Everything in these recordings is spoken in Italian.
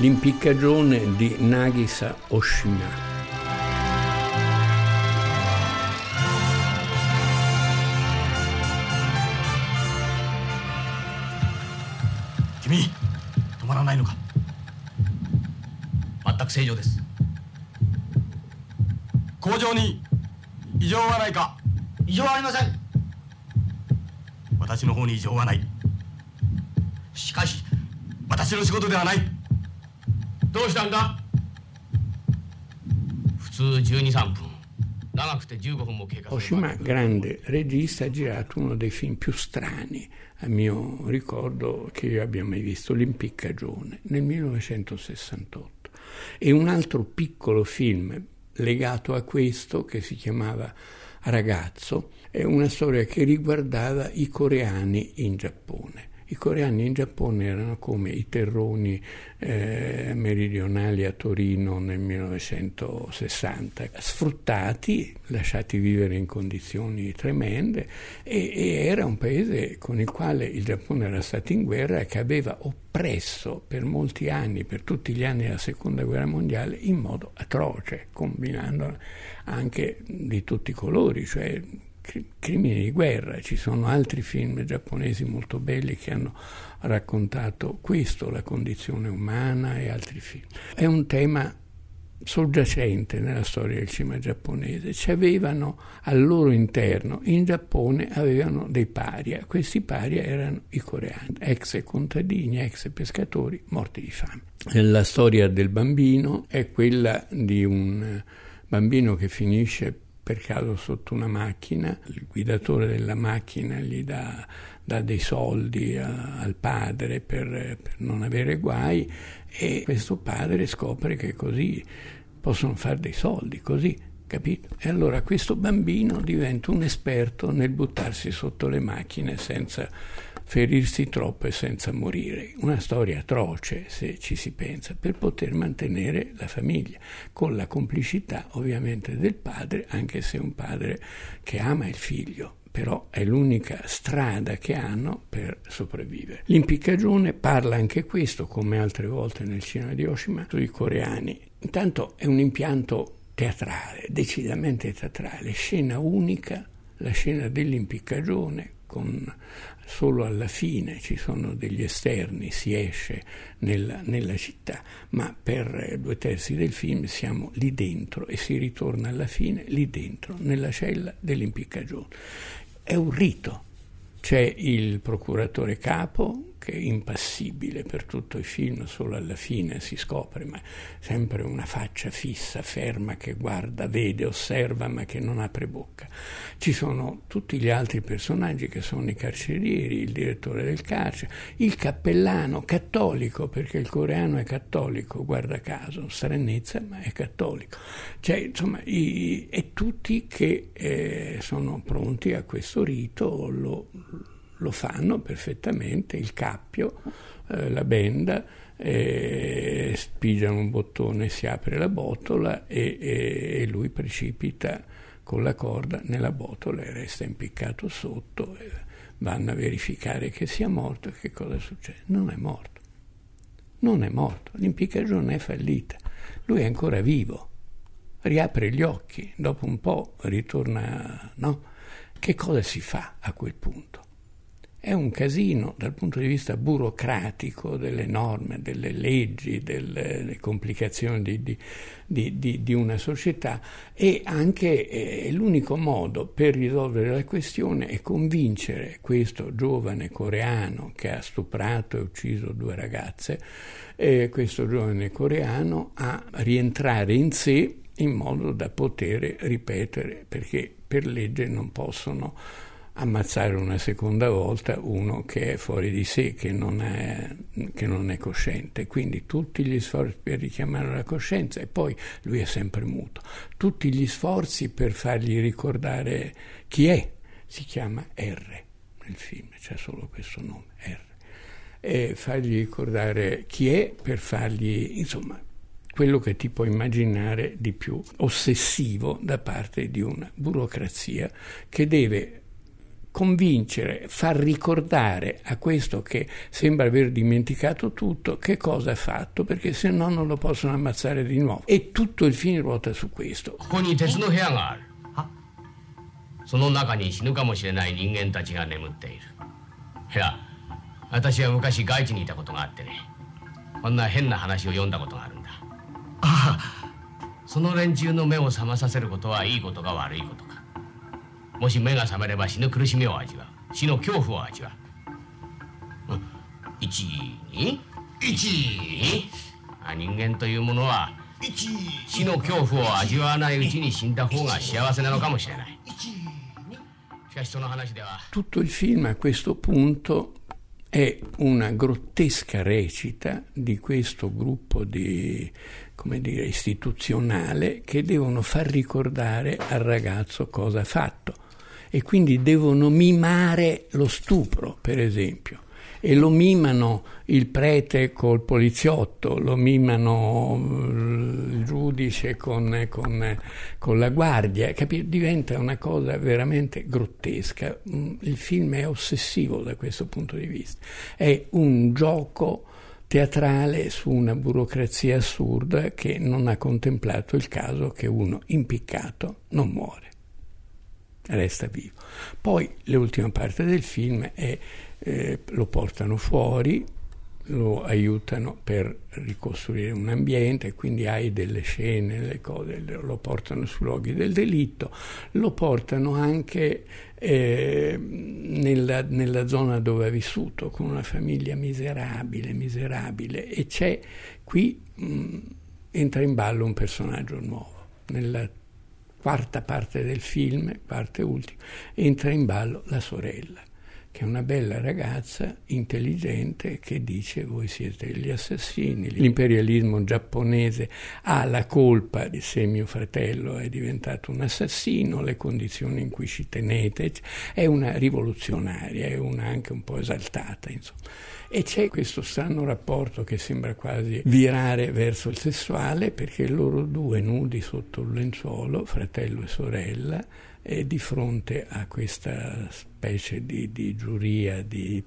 L'impiccagione di Nagisa Oshima. Kimi, 止まらないのか全く正常です工場に異常はないか異常はありません私の方に異常はないしかし私の仕事ではないどうしたんだ普通1213分 Oshima, grande regista, ha girato uno dei film più strani, a mio ricordo, che io abbia mai visto, L'impiccagione, nel 1968. E un altro piccolo film legato a questo, che si chiamava Ragazzo, è una storia che riguardava i coreani in Giappone. I coreani in Giappone erano come i terroni eh, meridionali a Torino nel 1960, sfruttati, lasciati vivere in condizioni tremende e, e era un paese con il quale il Giappone era stato in guerra e che aveva oppresso per molti anni, per tutti gli anni della seconda guerra mondiale, in modo atroce, combinando anche di tutti i colori, cioè crimini di guerra. Ci sono altri film giapponesi molto belli che hanno raccontato questo, la condizione umana e altri film. È un tema soggiacente nella storia del cinema giapponese. Ci avevano al loro interno, in Giappone avevano dei paria. Questi paria erano i coreani, ex contadini, ex pescatori morti di fame. La storia del bambino è quella di un bambino che finisce per caso sotto una macchina, il guidatore della macchina gli dà, dà dei soldi a, al padre per, per non avere guai e questo padre scopre che così possono fare dei soldi, così capito? E allora questo bambino diventa un esperto nel buttarsi sotto le macchine senza ferirsi troppo e senza morire. Una storia atroce, se ci si pensa, per poter mantenere la famiglia, con la complicità ovviamente del padre, anche se è un padre che ama il figlio, però è l'unica strada che hanno per sopravvivere. L'impiccagione parla anche questo, come altre volte nel cinema di Oshima, sui coreani. Intanto è un impianto teatrale, decisamente teatrale, scena unica, la scena dell'impiccagione con solo alla fine ci sono degli esterni, si esce nella, nella, città, ma per due terzi del film siamo lì dentro e si ritorna alla fine lì dentro, nella cella dell'impiccagione. È un rito, c'è il procuratore capo che impassibile per tutto il film, solo alla fine si scopre, ma sempre una faccia fissa, ferma, che guarda, vede, osserva, ma che non apre bocca. Ci sono tutti gli altri personaggi che sono i carcerieri, il direttore del carcere, il cappellano cattolico, perché il coreano è cattolico, guarda caso, stranezza, ma è cattolico. Cioè, insomma, i, e tutti che eh, sono pronti a questo rito lo lo fanno perfettamente, il cappio, eh, la benda, eh, spigiano un bottone, si apre la botola e, e, e, lui precipita con la corda nella botola e resta impiccato sotto. vanno a verificare che sia morto e che cosa succede. Non è morto. Non è morto, l'impiccagione è fallita. Lui è ancora vivo. Riapre gli occhi, dopo un po' ritorna, no? Che cosa si fa a quel punto? È un casino dal punto di vista burocratico delle norme, delle leggi, delle complicazioni di, di, di, di una società e anche eh, l'unico modo per risolvere la questione è convincere questo giovane coreano che ha stuprato e ucciso due ragazze, eh, questo giovane coreano a rientrare in sé in modo da poter ripetere, perché per legge non possono ammazzare una seconda volta uno che è fuori di sé, che non è, che non è cosciente. Quindi tutti gli sforzi per richiamare la coscienza e poi lui è sempre muto. Tutti gli sforzi per fargli ricordare chi è, si chiama R nel film, c'è solo questo nome, R. E fargli ricordare chi è per fargli, insomma, quello che ti puoi immaginare di più ossessivo da parte di una burocrazia che deve convincere, far ricordare a questo che sembra aver dimenticato tutto che cosa ha fatto, perché se no non lo possono ammazzare di nuovo. E tutto il film ruota su questo. ここに鉄の部屋があるその中に死ぬかもしれない人間たちが眠っているいや私は昔外地にいたことがあってねこんな変な話を読んだことがあるんだああその連中の目を覚まさせることはいいことか悪いことか もし目が覚めれば死ぬ苦しみを味わう死の恐怖を味わう、うん、一に一あ人間というものは死の恐怖を味わわないうちに死んだ方が幸せなのかもしれない Tutto il film a questo punto è una grottesca recita di questo gruppo di, dire, istituzionale che devono far ricordare al ragazzo cosa ha fatto e quindi devono mimare lo stupro, per esempio e lo mimano il prete col poliziotto, lo mimano eh, il giudice con, con, con la guardia, capito? diventa una cosa veramente grottesca. Mm, il film è ossessivo da questo punto di vista, è un gioco teatrale su una burocrazia assurda che non ha contemplato il caso che uno impiccato non muore, resta vivo. Poi l'ultima parte del film è eh, lo portano fuori, lo aiutano per ricostruire un ambiente, quindi hai delle scene, le cose, lo portano sui luoghi del delitto, lo portano anche eh, nella, nella, zona dove ha vissuto, con una famiglia miserabile, miserabile, e c'è qui mh, entra in ballo un personaggio nuovo. Nella quarta parte del film, parte ultima, entra in ballo la sorella che è una bella ragazza intelligente che dice voi siete gli assassini. L'imperialismo giapponese ha la colpa di se mio fratello è diventato un assassino, le condizioni in cui ci tenete, è una rivoluzionaria, è una anche un po' esaltata, insomma. E c'è questo strano rapporto che sembra quasi virare verso il sessuale perché loro due nudi sotto il lenzuolo, fratello e sorella, e di fronte a questa specie di, di giuria di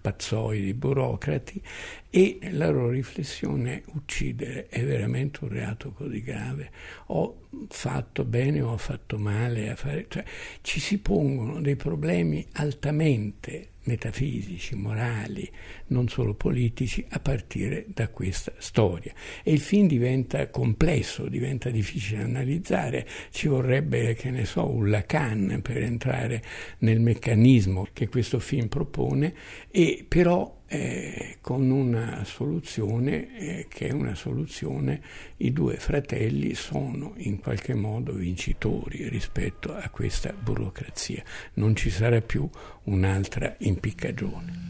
pazzoi, di burocrati e la loro riflessione uccidere è veramente un reato così grave. Ho fatto bene o ho fatto male a fare cioè ci si pongono dei problemi altamente metafisici, morali, non solo politici, a partire da questa storia. E il film diventa complesso, diventa difficile analizzare, ci vorrebbe, che ne so, un Lacan per entrare nel meccanismo che questo film propone, e però eh, con una soluzione eh, che è una soluzione, i due fratelli sono in qualche modo vincitori rispetto a questa burocrazia. Non ci sarà più un'altra impiccagione.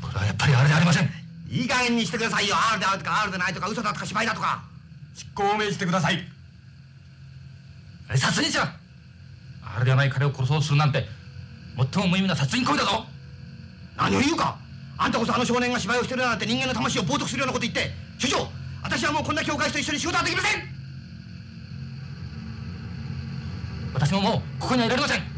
これはやっぱりあれでありませんいい加減にしてくださいよあるであるとかあるでないとか嘘だとか芝居だとか執行を命じてください殺人者あれではない彼を殺そうとするなんて最も無意味な殺人行為だぞ 何を言うかあんたこそあの少年が芝居をしてるなんて人間の魂を冒涜するようなこと言って所長私はもうこんな教会と一緒に仕事はできません私ももうここにはいられません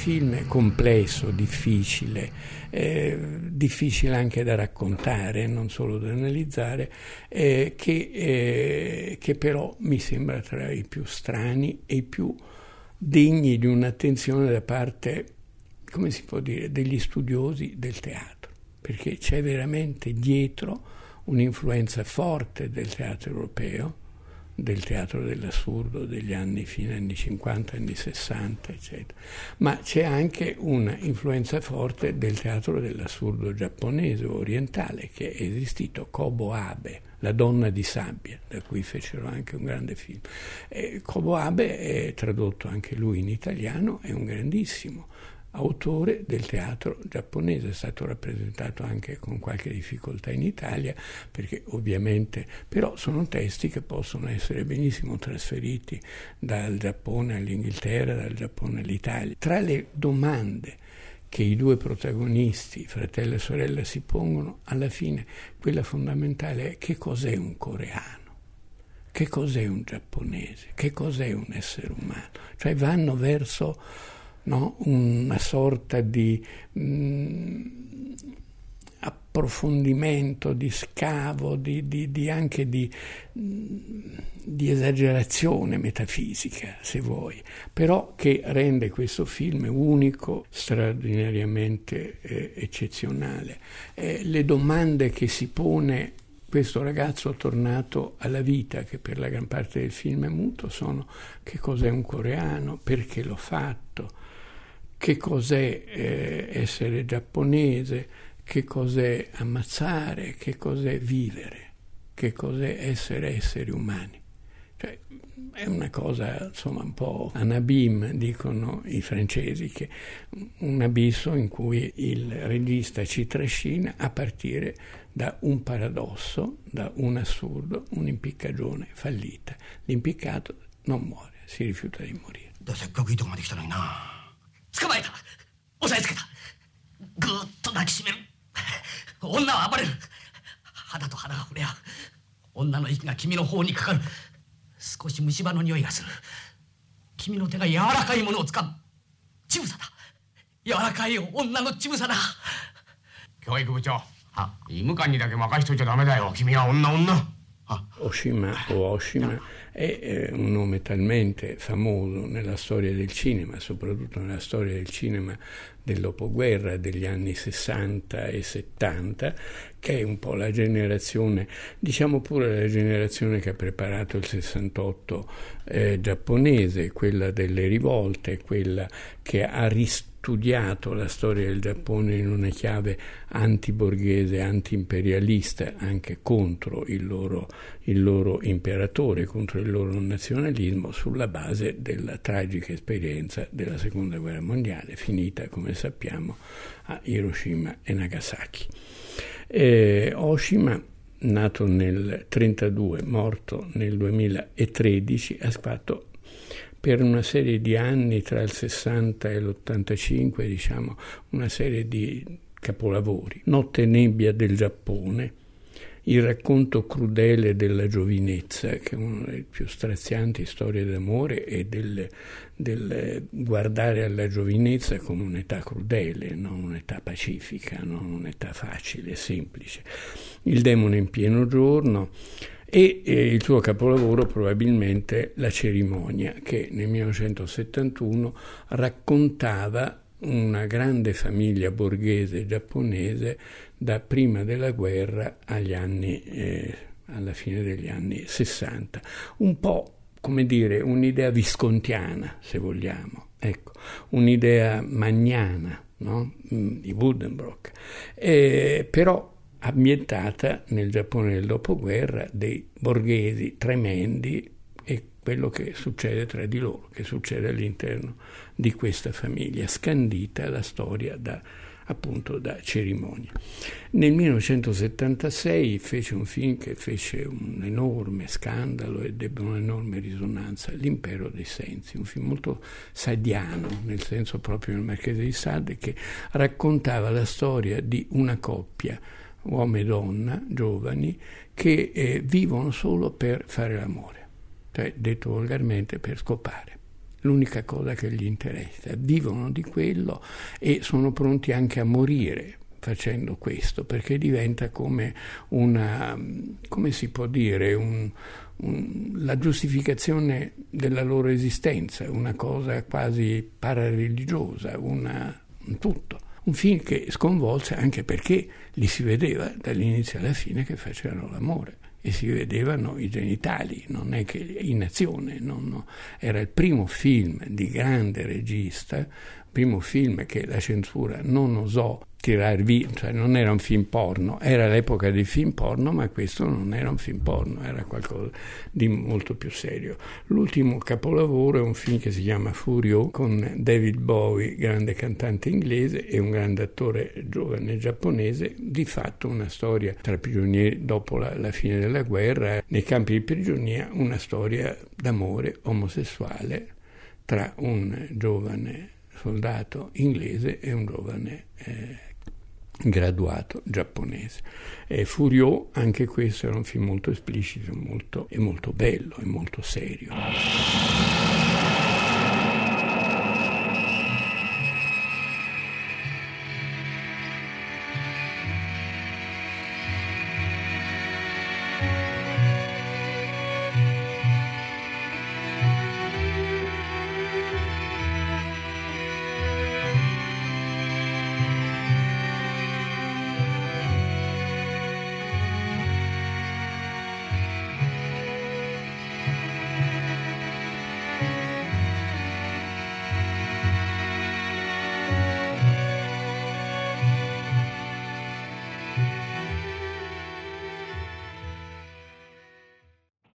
film complesso, difficile, eh, difficile anche da raccontare, non solo da analizzare, eh, che, eh, che però mi sembra tra i più strani e i più degni di un'attenzione da parte, come si può dire, degli studiosi del teatro, perché c'è veramente dietro un'influenza forte del teatro europeo, del teatro dell'assurdo degli anni fine anni 50, anni 60, eccetera. Ma c'è anche un'influenza forte del teatro dell'assurdo giapponese orientale che è esistito, Kobo Abe, La donna di sabbia, da cui fecero anche un grande film. E Kobo Abe è tradotto anche lui in italiano, è un grandissimo autore del teatro giapponese, è stato rappresentato anche con qualche difficoltà in Italia, perché ovviamente però sono testi che possono essere benissimo trasferiti dal Giappone all'Inghilterra, dal Giappone all'Italia. Tra le domande che i due protagonisti, fratello e sorella, si pongono, alla fine quella fondamentale è che cos'è un coreano? che cos'è un giapponese, che cos'è un essere umano, cioè vanno verso no, una sorta di mh, mm, approfondimento, di scavo, di, di, di anche di, di, esagerazione metafisica, se vuoi, però che rende questo film unico, straordinariamente eh, eccezionale. Eh, le domande che si pone questo ragazzo tornato alla vita, che per la gran parte del film è muto, sono che cos'è un coreano, perché l'ho fatto, che cos'è eh, essere giapponese, che cos'è ammazzare, che cos'è vivere, che cos'è essere esseri umani. Cioè, è una cosa, insomma, un po' un abim, dicono i francesi, che un abisso in cui il regista ci trascina a partire da un paradosso, da un assurdo, un'impiccagione fallita. L'impiccato non muore, si rifiuta di morire. 捕まえた。押さえつけた。ぐーっと抱きしめる。女は暴れる。肌と肌が触れ合う。女の息が君の方にかかる。少し虫歯の匂いがする。君の手が柔らかいものをつかむ。乳房だ。柔らかい女の乳房だ。教育部長。あ医務官にだけ任しといちゃダメだよ。君は女女。Oshima o Oshima è un nome talmente famoso nella storia del cinema, soprattutto nella storia del cinema del dopoguerra degli anni 60 e 70, che è un po' la generazione, diciamo pure la generazione che ha preparato il 68 eh, giapponese, quella delle rivolte, quella che ha rispetto studiato la storia del Giappone in una chiave antiborghese, anti-imperialista, anche contro il loro, il loro imperatore, contro il loro nazionalismo, sulla base della tragica esperienza della Seconda Guerra Mondiale, finita, come sappiamo, a Hiroshima e Nagasaki. Eh, Oshima nato nel 1932, morto nel 2013, ha fatto per una serie di anni tra il 60 e l'85, diciamo, una serie di capolavori. Notte e nebbia del Giappone, il racconto crudele della giovinezza, che è una delle più strazianti storie d'amore e del, del guardare alla giovinezza come un'età crudele, non un'età pacifica, non un'età facile, semplice. Il demone in pieno giorno, e eh, il suo capolavoro probabilmente La cerimonia, che nel 1971 raccontava una grande famiglia borghese giapponese da prima della guerra agli anni, eh, alla fine degli anni 60. Un po' come dire un'idea viscontiana, se vogliamo, ecco, un'idea magnana, no? Mm, di Buddenbrock. Eh, però ambientata nel Giappone del dopoguerra dei borghesi tremendi quello che succede tra di loro, che succede all'interno di questa famiglia, scandita la storia da, appunto da cerimonia. Nel 1976 fece un film che fece un enorme scandalo ed ebbe un'enorme risonanza, L'impero dei sensi, un film molto sadiano, nel senso proprio del Marchese di Sade, che raccontava la storia di una coppia uomo e donna, giovani, che eh, vivono solo per fare l'amore, cioè detto volgarmente per scopare. L'unica cosa che gli interessa, vivono di quello e sono pronti anche a morire facendo questo, perché diventa come una, come si può dire, un, un, la giustificazione della loro esistenza, una cosa quasi parareligiosa, una, un tutto. Un film che sconvolse anche perché li si vedeva dall'inizio alla fine che facevano l'amore e si vedevano i genitali, non è che in azione, non, era il primo film di grande regista, primo film che la censura non osò tirar via, cioè non era un film porno, era l'epoca dei film porno, ma questo non era un film porno, era qualcosa di molto più serio. L'ultimo capolavoro è un film che si chiama Furio con David Bowie, grande cantante inglese e un grande attore giovane giapponese, di fatto una storia tra prigionieri dopo la, la fine della guerra, nei campi di prigionia, una storia d'amore omosessuale tra un giovane soldato inglese e un giovane eh, graduato giapponese. E Furio, anche questo era un film molto esplicito molto, e molto bello e molto serio.